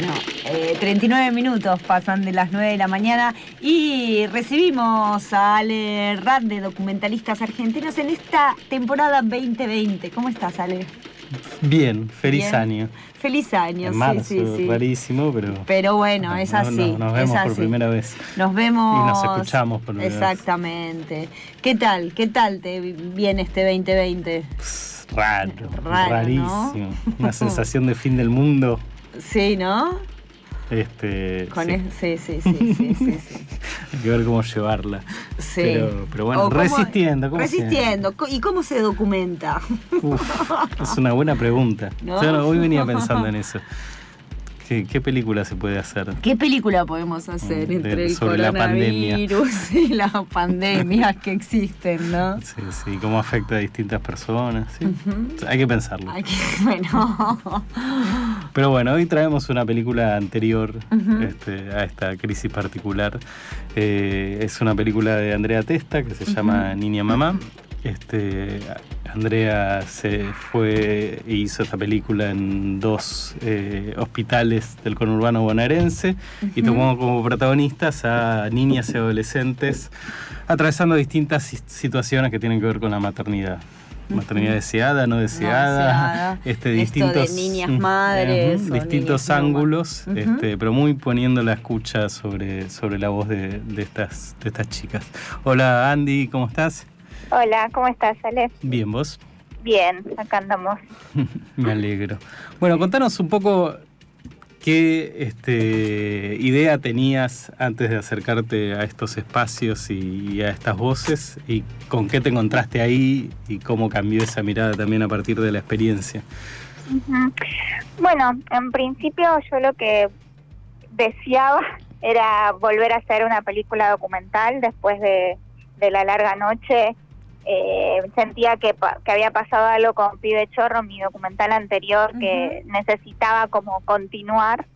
Bueno, 39 eh, minutos pasan de las 9 de la mañana y recibimos a Ale Rad de Documentalistas Argentinos en esta temporada 2020. ¿Cómo estás, Ale? Bien, feliz año. Feliz año, sí, sí, sí. Rarísimo, pero. Pero bueno, es así. nos vemos por primera vez. Nos vemos. Y nos escuchamos por primera Exactamente. ¿Qué tal? ¿Qué tal te viene este 2020? raro, rarísimo. Una sensación de fin del mundo. Sí, ¿no? Este, sí. sí, sí, sí, sí, sí, Hay que ver cómo llevarla. Sí. Pero, bueno, resistiendo. resistiendo. ¿Y cómo se documenta? es una buena pregunta. Yo hoy venía pensando en eso. ¿Qué, película se puede hacer? ¿Qué película podemos hacer mm, entre el sobre la pandemia. y las pandemias que existen, no? Sí, sí, cómo afecta a distintas personas. Hay que pensarlo. bueno. Pero bueno, hoy traemos una película anterior este, a esta crisis particular. Eh, es una película de Andrea Testa que se llama Niña Mamá. Este, Andrea se fue e hizo esta película en dos eh, hospitales del conurbano bonaerense y tomó como protagonistas a niñas y adolescentes atravesando distintas situaciones que tienen que ver con la maternidad. Maternidad deseada, no deseada, este, distintos, niñas madres, distintos ángulos, este, pero muy poniendo la escucha sobre, sobre la voz de, de, estas, de estas chicas. Hola Andy, ¿cómo estás? Hola, ¿cómo estás, Ale? Bien, ¿vos? Bien, acá andamos. Me alegro. Bueno, contanos un poco qué este, idea tenías antes de acercarte a estos espacios y, a estas voces y con qué te encontraste ahí y cómo cambió esa mirada también a partir de la experiencia. Bueno, en principio yo lo que deseaba era volver a hacer una película documental después de, de la larga noche eh, sentía que, que, había pasado algo con Pibe Chorro, mi documental anterior, que necesitaba como continuar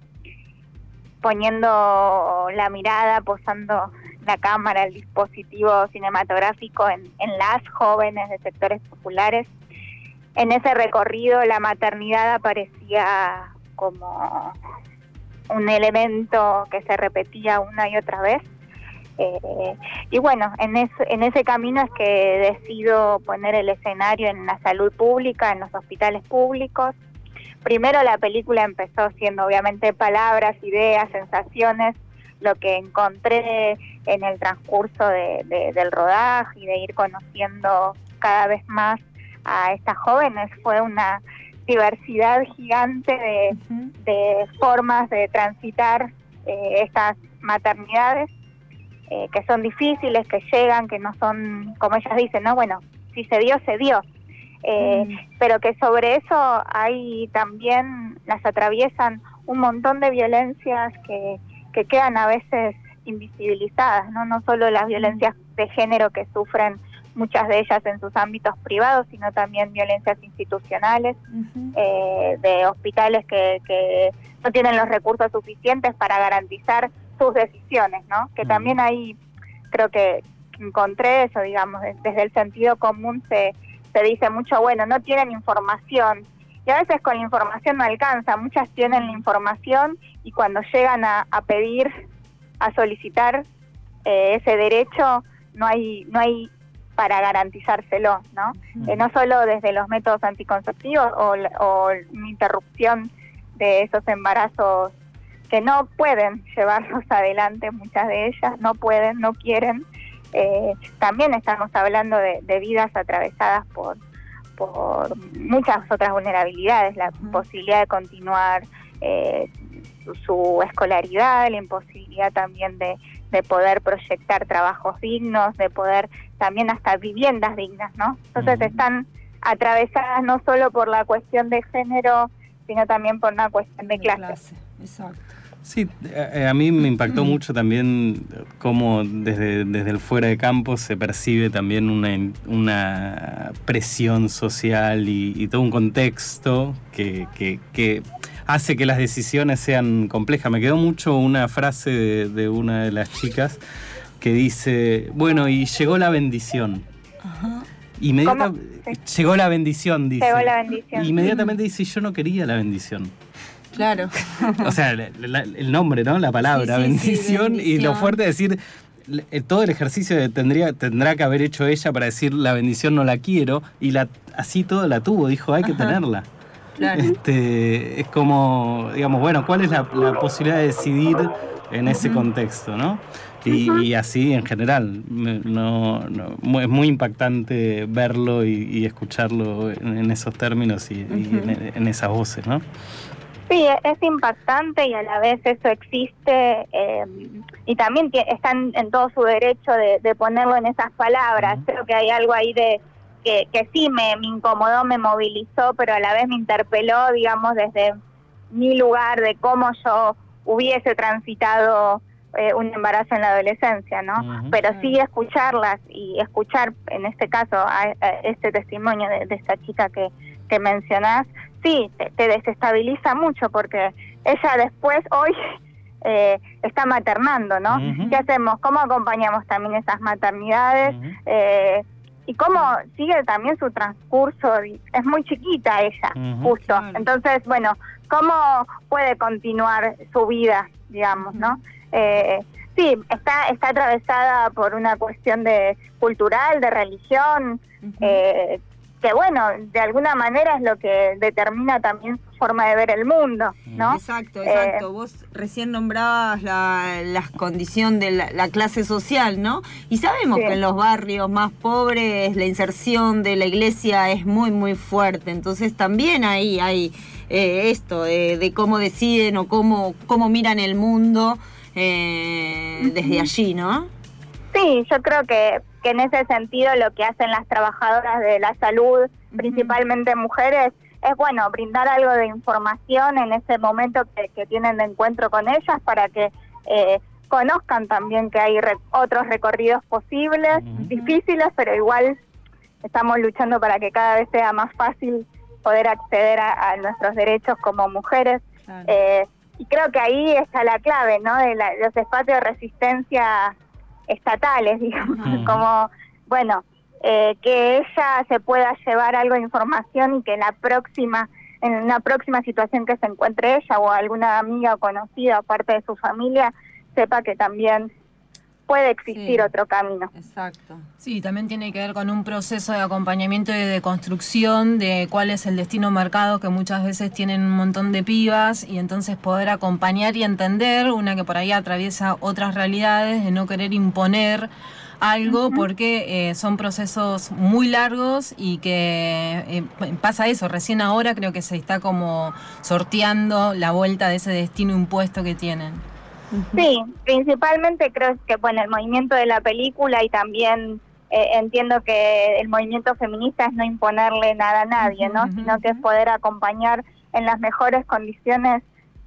poniendo la mirada, posando la cámara, el dispositivo cinematográfico en, en las jóvenes de sectores populares. En ese recorrido la maternidad aparecía como un elemento que se repetía una y otra vez eh, y bueno, en, en ese camino es que decido poner el escenario en la salud pública, en los hospitales públicos. Primero la película empezó siendo obviamente palabras, ideas, sensaciones, lo que encontré en el transcurso del rodaje y de ir conociendo cada vez más a estas jóvenes. Fue una diversidad gigante de, formas de transitar eh, estas maternidades eh, que son difíciles, que llegan, que no son, como ellas dicen, ¿no? Bueno, si se dio, se dio. Eh, mm. Pero que sobre eso hay también, las atraviesan un montón de violencias que, que quedan a veces invisibilizadas, ¿no? No solo las violencias de género que sufren muchas de ellas en sus ámbitos privados, sino también violencias institucionales, eh, de hospitales que, que no tienen los recursos suficientes para garantizar sus decisiones, ¿no? Que también ahí creo que encontré eso, digamos, desde el sentido común se, se dice mucho, bueno, no tienen información. Y a veces con la información no alcanza, muchas tienen la información y cuando llegan a, pedir, a solicitar eh, ese derecho, no hay, no hay para garantizárselo, ¿no? Eh, no solo desde los métodos anticonceptivos o, o interrupción de esos embarazos que no pueden llevarlos adelante, muchas de ellas no pueden, no quieren. Eh, también estamos hablando de, vidas atravesadas por, por muchas otras vulnerabilidades, la imposibilidad de continuar eh, su, escolaridad, la imposibilidad también de, de poder proyectar trabajos dignos, de poder también hasta viviendas dignas, ¿no? Entonces están atravesadas no solo por la cuestión de género, sino también por una cuestión de, clase. Exacto. Sí, a, mí me impactó mucho también cómo desde, desde el fuera de campo se percibe también una, una presión social y, todo un contexto que, que, hace que las decisiones sean complejas. Me quedó mucho una frase de, una de las chicas que dice, bueno, y llegó la bendición. Ajá. Inmediatamente, llegó la bendición, dice. Llegó la bendición. Inmediatamente dice, yo no quería la bendición. Claro. o sea, el nombre, ¿no? La palabra, bendición, y lo fuerte de decir, eh, todo el ejercicio tendría, tendrá que haber hecho ella para decir la bendición no la quiero y la, así todo la tuvo, dijo hay que tenerla. Este, es como, digamos, bueno, ¿cuál es la, posibilidad de decidir en ese contexto, no? Y, así en general, no, es muy impactante verlo y, escucharlo en, esos términos y, en, en, esas voces, ¿no? Sí, es impactante y a la vez eso existe eh, y también están en todo su derecho de, ponerlo en esas palabras. Creo que hay algo ahí de que, que sí me, me, incomodó, me movilizó, pero a la vez me interpeló, digamos, desde mi lugar de cómo yo hubiese transitado eh, un embarazo en la adolescencia, ¿no? Pero sí escucharlas y escuchar, en este caso, a, este testimonio de, de esta chica que, que mencionás, sí, te, desestabiliza mucho porque ella después, hoy, eh, está maternando, ¿no? ¿Qué hacemos? ¿Cómo acompañamos también esas maternidades? eh, y cómo sigue también su transcurso, es muy chiquita ella, justo. Entonces, bueno, ¿cómo puede continuar su vida, digamos, no? Eh, sí, está, está atravesada por una cuestión de cultural, de religión, eh, que bueno, de alguna manera es lo que determina también su forma de ver el mundo, ¿no? Exacto, eh, exacto. Vos recién nombrabas la, la condición de la, clase social, ¿no? Y sabemos que en los barrios más pobres la inserción de la iglesia es muy, muy fuerte. Entonces también ahí hay eh, esto de, cómo deciden o cómo, cómo miran el mundo eh, desde allí, ¿no? Sí, yo creo que que en ese sentido lo que hacen las trabajadoras de la salud, principalmente mujeres, es bueno brindar algo de información en ese momento que, tienen de encuentro con ellas para que eh, conozcan también que hay otros recorridos posibles, difíciles, pero igual estamos luchando para que cada vez sea más fácil poder acceder a, nuestros derechos como mujeres. Eh, y creo que ahí está la clave, ¿no? De los espacios de resistencia estatales, digamos, como, bueno, eh, que ella se pueda llevar algo de información y que en la próxima, en una próxima situación que se encuentre ella o alguna amiga conocida o parte de su familia, sepa que también puede existir otro camino. Exacto. Sí, también tiene que ver con un proceso de acompañamiento y de construcción de cuál es el destino marcado que muchas veces tienen un montón de pibas y entonces poder acompañar y entender una que por ahí atraviesa otras realidades, de no querer imponer algo porque eh, son procesos muy largos y que eh, pasa eso, recién ahora creo que se está como sorteando la vuelta de ese destino impuesto que tienen. Sí, principalmente creo que bueno el movimiento de la película y también eh, entiendo que el movimiento feminista es no imponerle nada a nadie, ¿no? Sino que es poder acompañar en las mejores condiciones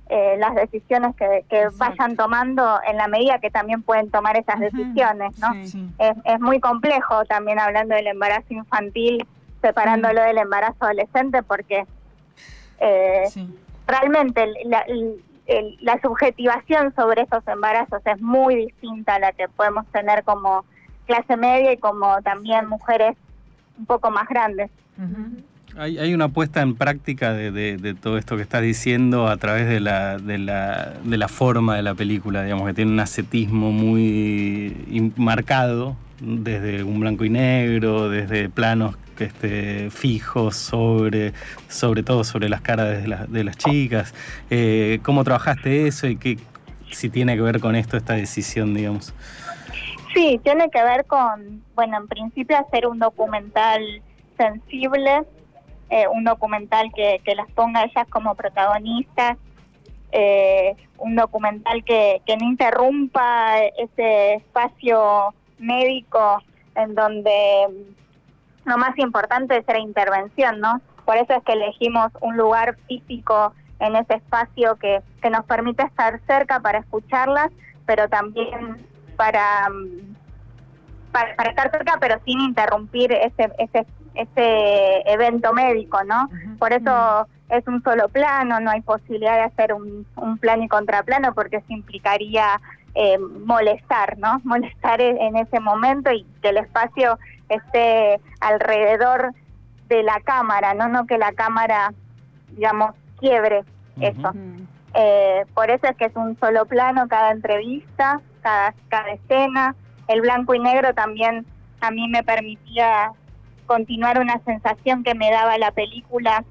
eh, las decisiones que, vayan tomando en la medida que también pueden tomar esas decisiones, ¿no? Es, es, muy complejo también hablando del embarazo infantil, separándolo del embarazo adolescente, porque eh, realmente la, la subjetivación sobre esos embarazos es muy distinta a la que podemos tener como clase media y como también mujeres un poco más grandes. Hay, hay, una puesta en práctica de, de, todo esto que estás diciendo a través de la, de, la, de la forma de la película, digamos, que tiene un ascetismo muy marcado, desde un blanco y negro, desde planos este, fijos sobre, sobre todo sobre las caras de, de las chicas. Eh, ¿Cómo trabajaste eso y qué, si tiene que ver con esto, esta decisión, digamos? Sí, tiene que ver con, bueno, en principio hacer un documental sensible, eh, un documental que, que, las ponga ellas como protagonistas, eh, un documental que, que no interrumpa ese espacio médico en donde lo más importante es la intervención, ¿no? Por eso es que elegimos un lugar físico en ese espacio que, que nos permite estar cerca para escucharlas, pero también para, mm, para, estar cerca, pero sin interrumpir ese, ese, ese evento médico, ¿no? Por eso es un solo plano, no hay posibilidad de hacer un, un plano y contraplano, porque eso implicaría eh, molestar, ¿no? Molestar en ese momento y que el espacio esté alrededor de la cámara, no no que la cámara, digamos, quiebre eso. Eh, por eso es que es un solo plano cada entrevista, cada, cada escena. El blanco y negro también a mí me permitía continuar una sensación que me daba la película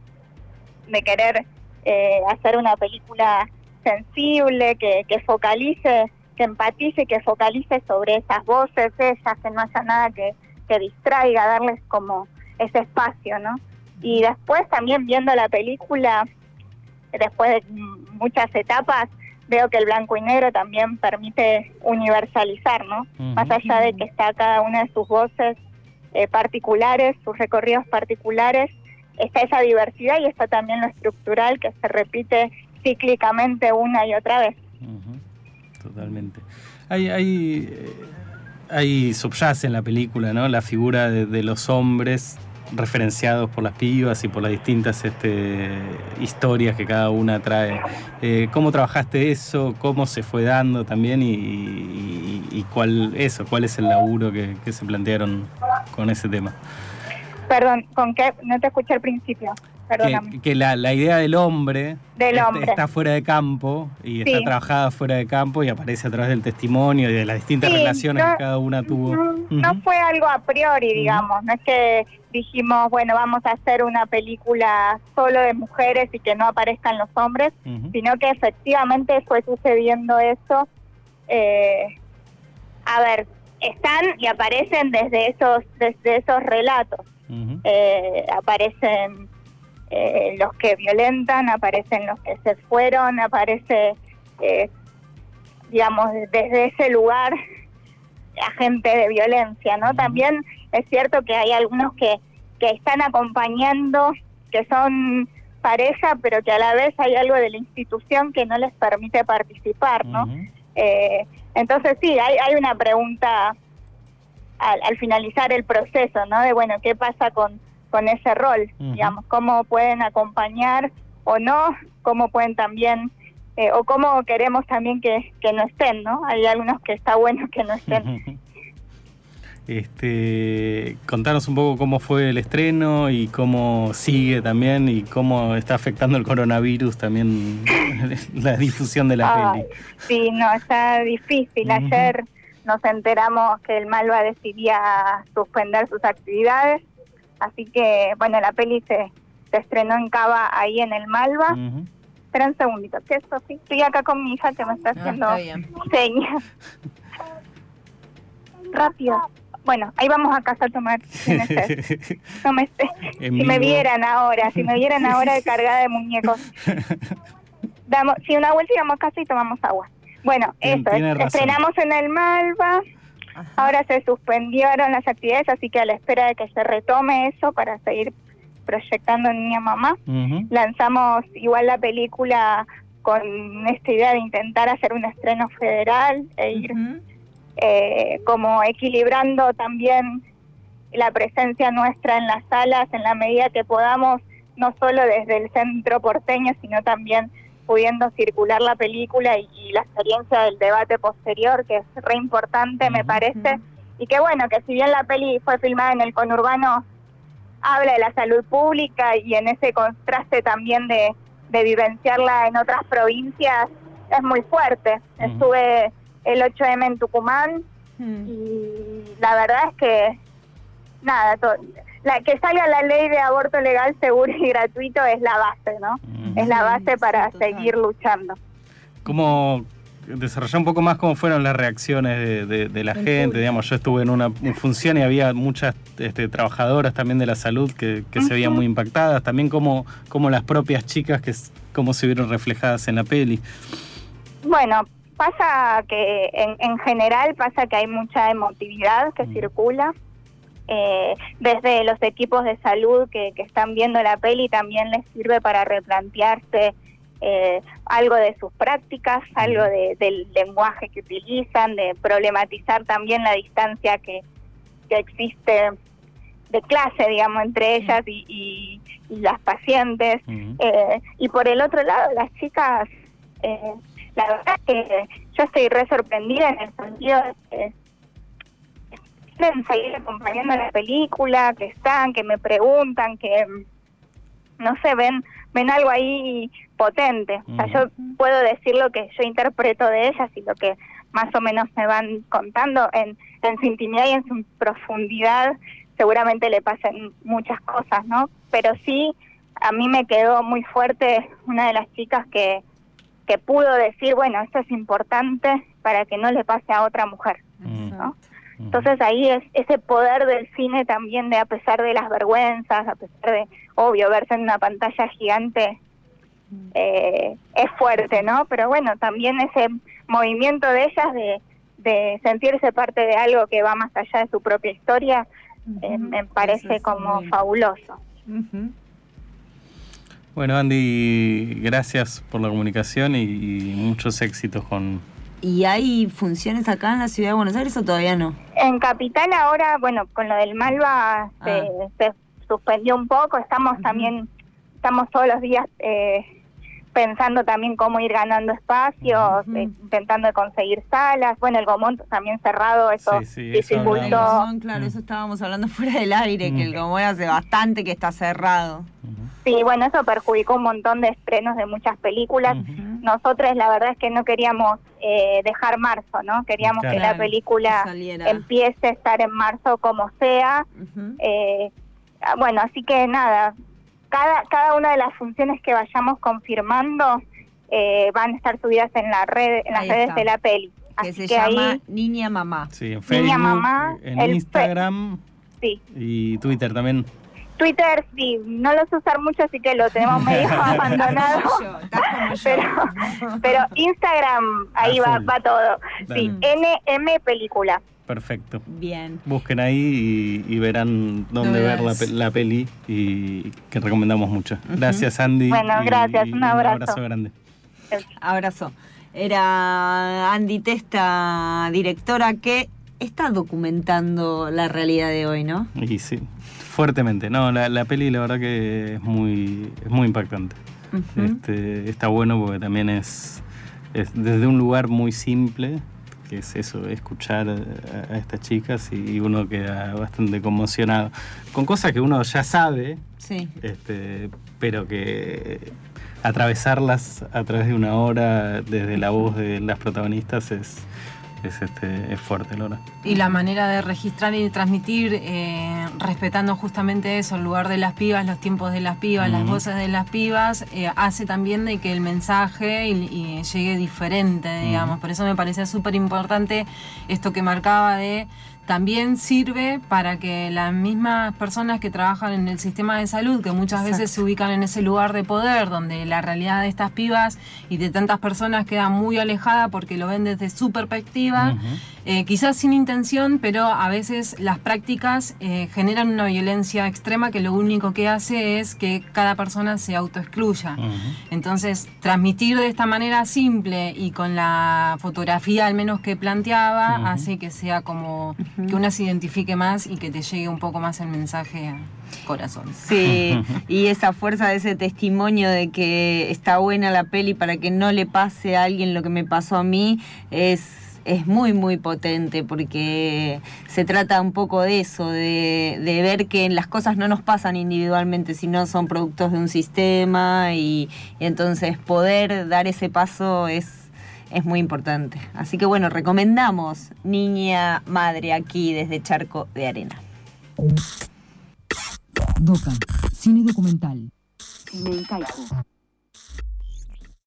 de querer eh, hacer una película sensible, que, que focalice, que empatice, que focalice sobre esas voces, esas, que no haya nada que, que distraiga, darles como ese espacio, ¿no? Y después también viendo la película, después de muchas etapas, veo que el blanco y negro también permite universalizar, ¿no? Más allá de que está cada una de sus voces eh, particulares, sus recorridos particulares, está esa diversidad y está también lo estructural que se repite cíclicamente una y otra vez. Totalmente. Hay, hay, hay subyace en la película, ¿no? La figura de los hombres referenciados por las pibas y por las distintas este, historias que cada una trae. Eh, ¿Cómo trabajaste eso? ¿Cómo se fue dando también? Y, cuál eso, cuál es el laburo que, que se plantearon con ese tema. Perdón, ¿con qué? No te escuché al principio que, la, idea del hombre, está fuera de campo y está trabajada fuera de campo y aparece a través del testimonio y de las distintas relaciones que cada una tuvo. No, fue algo a priori, digamos, no es que dijimos, bueno, vamos a hacer una película solo de mujeres y que no aparezcan los hombres, sino que efectivamente fue sucediendo eso. Eh, a ver, están y aparecen desde esos, desde esos relatos. Eh, aparecen eh, los que violentan, aparecen los que se fueron, aparece, eh, digamos, desde ese lugar agente de violencia, ¿no? También es cierto que hay algunos que, que están acompañando, que son pareja, pero que a la vez hay algo de la institución que no les permite participar, ¿no? eh, entonces sí, hay, hay una pregunta al, al, finalizar el proceso, ¿no? De bueno, ¿qué pasa con con ese rol, digamos, cómo pueden acompañar o no, cómo pueden también, eh, o cómo queremos también que, que no estén, ¿no? Hay algunos que está bueno que no estén. Este, contanos un poco cómo fue el estreno y cómo sigue también y cómo está afectando el coronavirus también la difusión de la peli. Sí, no, está difícil. Ayer nos enteramos que el Malva decidía suspender sus actividades Así que, bueno, la peli se, se estrenó en Cava ahí en el Malva. Espera un segundito, ¿qué es sí? Estoy acá con mi hija que me está ah, haciendo señas. Rápido. Bueno, ahí vamos a casa a tomar. No me si me vieran ahora, si me vieran ahora cargada de muñecos. Damos, si una vuelta y vamos a casa y tomamos agua. Bueno, eso, estrenamos en el Malva. Ahora se suspendieron las actividades, así que a la espera de que se retome eso para seguir proyectando Niña Mamá, lanzamos igual la película con esta idea de intentar hacer un estreno federal e ir eh, como equilibrando también la presencia nuestra en las salas en la medida que podamos, no solo desde el centro porteño, sino también pudiendo circular la película y, la experiencia del debate posterior, que es re importante, me parece. Y que bueno, que si bien la peli fue filmada en el conurbano, habla de la salud pública y en ese contraste también de, de vivenciarla en otras provincias, es muy fuerte. Estuve el 8M en Tucumán y la verdad es que, nada, la, que salga la ley de aborto legal, seguro y gratuito es la base, ¿no? Es la base para seguir luchando. ¿Cómo desarrollar un poco más cómo fueron las reacciones de, la gente? Digamos, yo estuve en una función y había muchas este, trabajadoras también de la salud que, se veían muy impactadas, también como, como las propias chicas que cómo se vieron reflejadas en la peli. Bueno, pasa que en, en general pasa que hay mucha emotividad que mm. circula eh, desde los equipos de salud que, están viendo la peli también les sirve para replantearse eh, algo de sus prácticas, algo del lenguaje que utilizan, de problematizar también la distancia que, existe de clase, digamos, entre ellas y, las pacientes. Eh, y por el otro lado, las chicas, la verdad es que yo estoy re sorprendida en el sentido de que quieren seguir acompañando la película, que están, que me preguntan, que no sé, ven, ven algo ahí potente. O sea, yo puedo decir lo que yo interpreto de ellas y lo que más o menos me van contando en, en su intimidad y en su profundidad. Seguramente le pasen muchas cosas, ¿no? Pero sí, a mí me quedó muy fuerte una de las chicas que, que pudo decir, bueno, esto es importante para que no le pase a otra mujer, ¿no? Entonces ahí es ese poder del cine también de a pesar de las vergüenzas, a pesar de, obvio, verse en una pantalla gigante, eh, es fuerte, ¿no? Pero bueno, también ese movimiento de ellas de, de sentirse parte de algo que va más allá de su propia historia, eh, me parece como fabuloso. Bueno, Andy, gracias por la comunicación y muchos éxitos con, ¿Y hay funciones acá en la ciudad de Buenos Aires o todavía no? En Capital ahora, bueno, con lo del Malva se, ah. suspendió un poco, estamos también, estamos todos los días eh, pensando también cómo ir ganando espacios, eh, intentando conseguir salas, bueno, el Gomón también cerrado, eso sí, dificultó. claro, eso estábamos hablando fuera del aire, que el Gomón hace bastante que está cerrado. Sí, bueno, eso perjudicó un montón de estrenos de muchas películas. Nosotros la verdad es que no queríamos eh, dejar marzo, ¿no? Queríamos que la película empiece a estar en marzo como sea. Eh, bueno, así que nada, cada, cada una de las funciones que vayamos confirmando eh, van a estar subidas en la red, en las redes de la peli. Que se llama Niña Mamá. Sí, en Facebook, Niña Mamá, en Instagram sí. y Twitter también. Twitter sí, no lo sé usar mucho, así que lo tenemos medio abandonado. pero, Instagram, ahí va, va todo. Sí, NM Película. Perfecto. Bien. Busquen ahí y, verán dónde ver la, peli y que recomendamos mucho. Gracias, Andy. Bueno, gracias. un abrazo. Un abrazo grande. Abrazo. Era Andy Testa, directora que está documentando la realidad de hoy, ¿no? Y sí, fuertemente. No, la, la peli la verdad que es muy, es muy impactante. este, está bueno porque también es, es desde un lugar muy simple, que es eso, escuchar a, estas chicas y uno queda bastante conmocionado. Con cosas que uno ya sabe, sí. este, pero que atravesarlas a través de una hora desde la voz de las protagonistas es, es, este, es fuerte, Lora. Y la manera de registrar y transmitir, eh, respetando justamente eso, el lugar de las pibas, los tiempos de las pibas, las voces de las pibas, eh, hace también de que el mensaje llegue diferente, digamos. Por eso me parece súper importante esto que marcaba de también sirve para que las mismas personas que trabajan en el sistema de salud, que muchas veces se ubican en ese lugar de poder, donde la realidad de estas pibas y de tantas personas queda muy alejada porque lo ven desde su perspectiva, eh, quizás sin intención, pero a veces las prácticas eh, generan una violencia extrema que lo único que hace es que cada persona se autoexcluya. Entonces, transmitir de esta manera simple y con la fotografía al menos que planteaba, hace que sea como que una se identifique más y que te llegue un poco más el mensaje a corazón. Sí, y esa fuerza de ese testimonio de que está buena la peli para que no le pase a alguien lo que me pasó a mí es es muy, muy potente porque se trata un poco de eso, de, ver que las cosas no nos pasan individualmente, sino son productos de un sistema y, entonces poder dar ese paso es, es muy importante. Así que bueno, recomendamos Niña Madre aquí desde Charco de Arena. Doca, cine documental. Cine